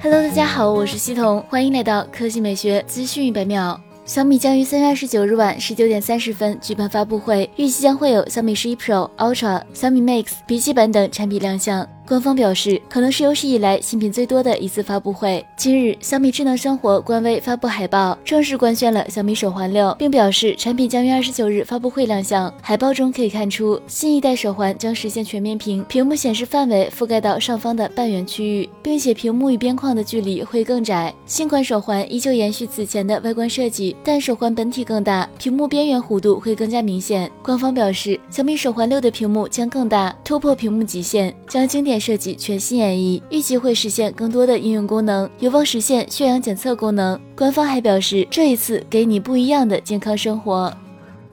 Hello，大家好，我是西彤，欢迎来到科技美学资讯一百秒。小米将于三月二十九日晚十九点三十分举办发布会，预计将会有小米十一 Pro、Ultra、小米 Mix 笔记本等产品亮相。官方表示，可能是有史以来新品最多的一次发布会。今日，小米智能生活官微发布海报，正式官宣了小米手环六，并表示产品将于二十九日发布会亮相。海报中可以看出，新一代手环将实现全面屏，屏幕显示范围覆盖到上方的半圆区域，并且屏幕与边框的距离会更窄。新款手环依旧延续此前的外观设计，但手环本体更大，屏幕边缘弧度会更加明显。官方表示，小米手环六的屏幕将更大，突破屏幕极限，将经典。设计全新演绎，预计会实现更多的应用功能，有望实现血氧检测功能。官方还表示，这一次给你不一样的健康生活。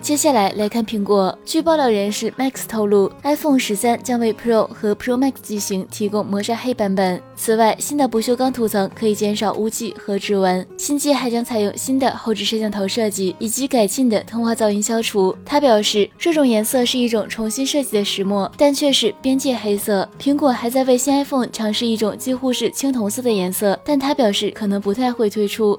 接下来来看苹果。据爆料人士 Max 透露，iPhone 十三将为 Pro 和 Pro Max 机型提供磨砂黑版本。此外，新的不锈钢涂层可以减少污迹和指纹。新机还将采用新的后置摄像头设计以及改进的通话噪音消除。他表示，这种颜色是一种重新设计的石墨，但却是边界黑色。苹果还在为新 iPhone 尝试一种几乎是青铜色的颜色，但他表示可能不太会推出。